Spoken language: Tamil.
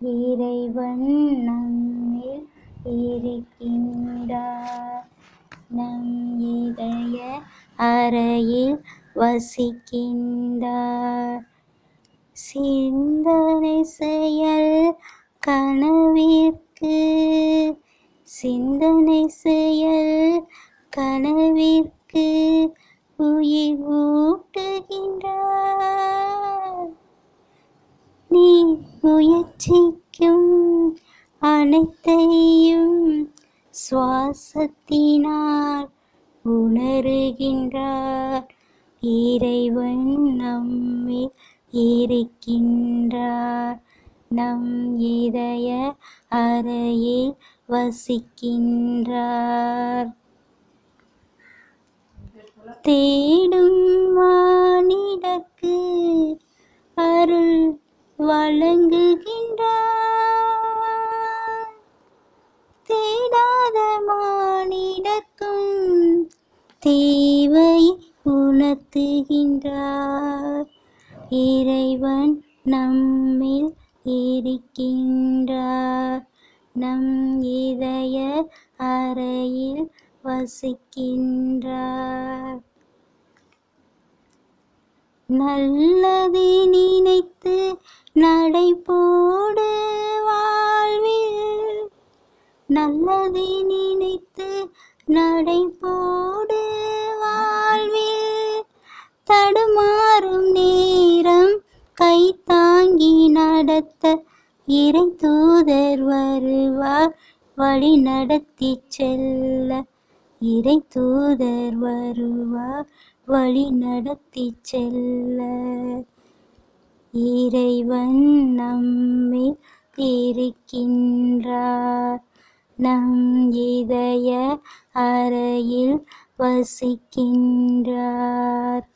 இறைவன் நம்மில் இருக்கின்றார். நம் இதய அறையில் வசிக்கின்றார். சிந்தனை செயல் கனவிற்கு சிந்தனை செயல் கனவிற்கு உயிர் முயற்சிக்கும் அனைத்தையும் சுவாசத்தினால் உணருகின்றார். இறைவன் நம்மில் இருக்கின்றார். நம் இதய அறையில் வசிக்கின்றார். தே வழங்குகின்றார். தேடாத மானிடக்கும் தேவை உணர்த்துகின்றார். இறைவன் நம்மில் இருக்கின்றார். நம் இதய அறையில் வசிக்கின்றார். நல்லது நினைத்து நடைபோடு வாழ்வில். நல்லதை நினைத்து நடைபோடு வாழ்வில். தடுமாறும் நேரம் கை தாங்கி நடத்த இறை தூதர் வருவார். வழி நடத்தி செல்ல இறை தூதர் வருவார். வழி நடத்தி செல்ல இறைவன் நம்மில் இருக்கின்றார். நம் இதய அறையில் வசிக்கின்றார்.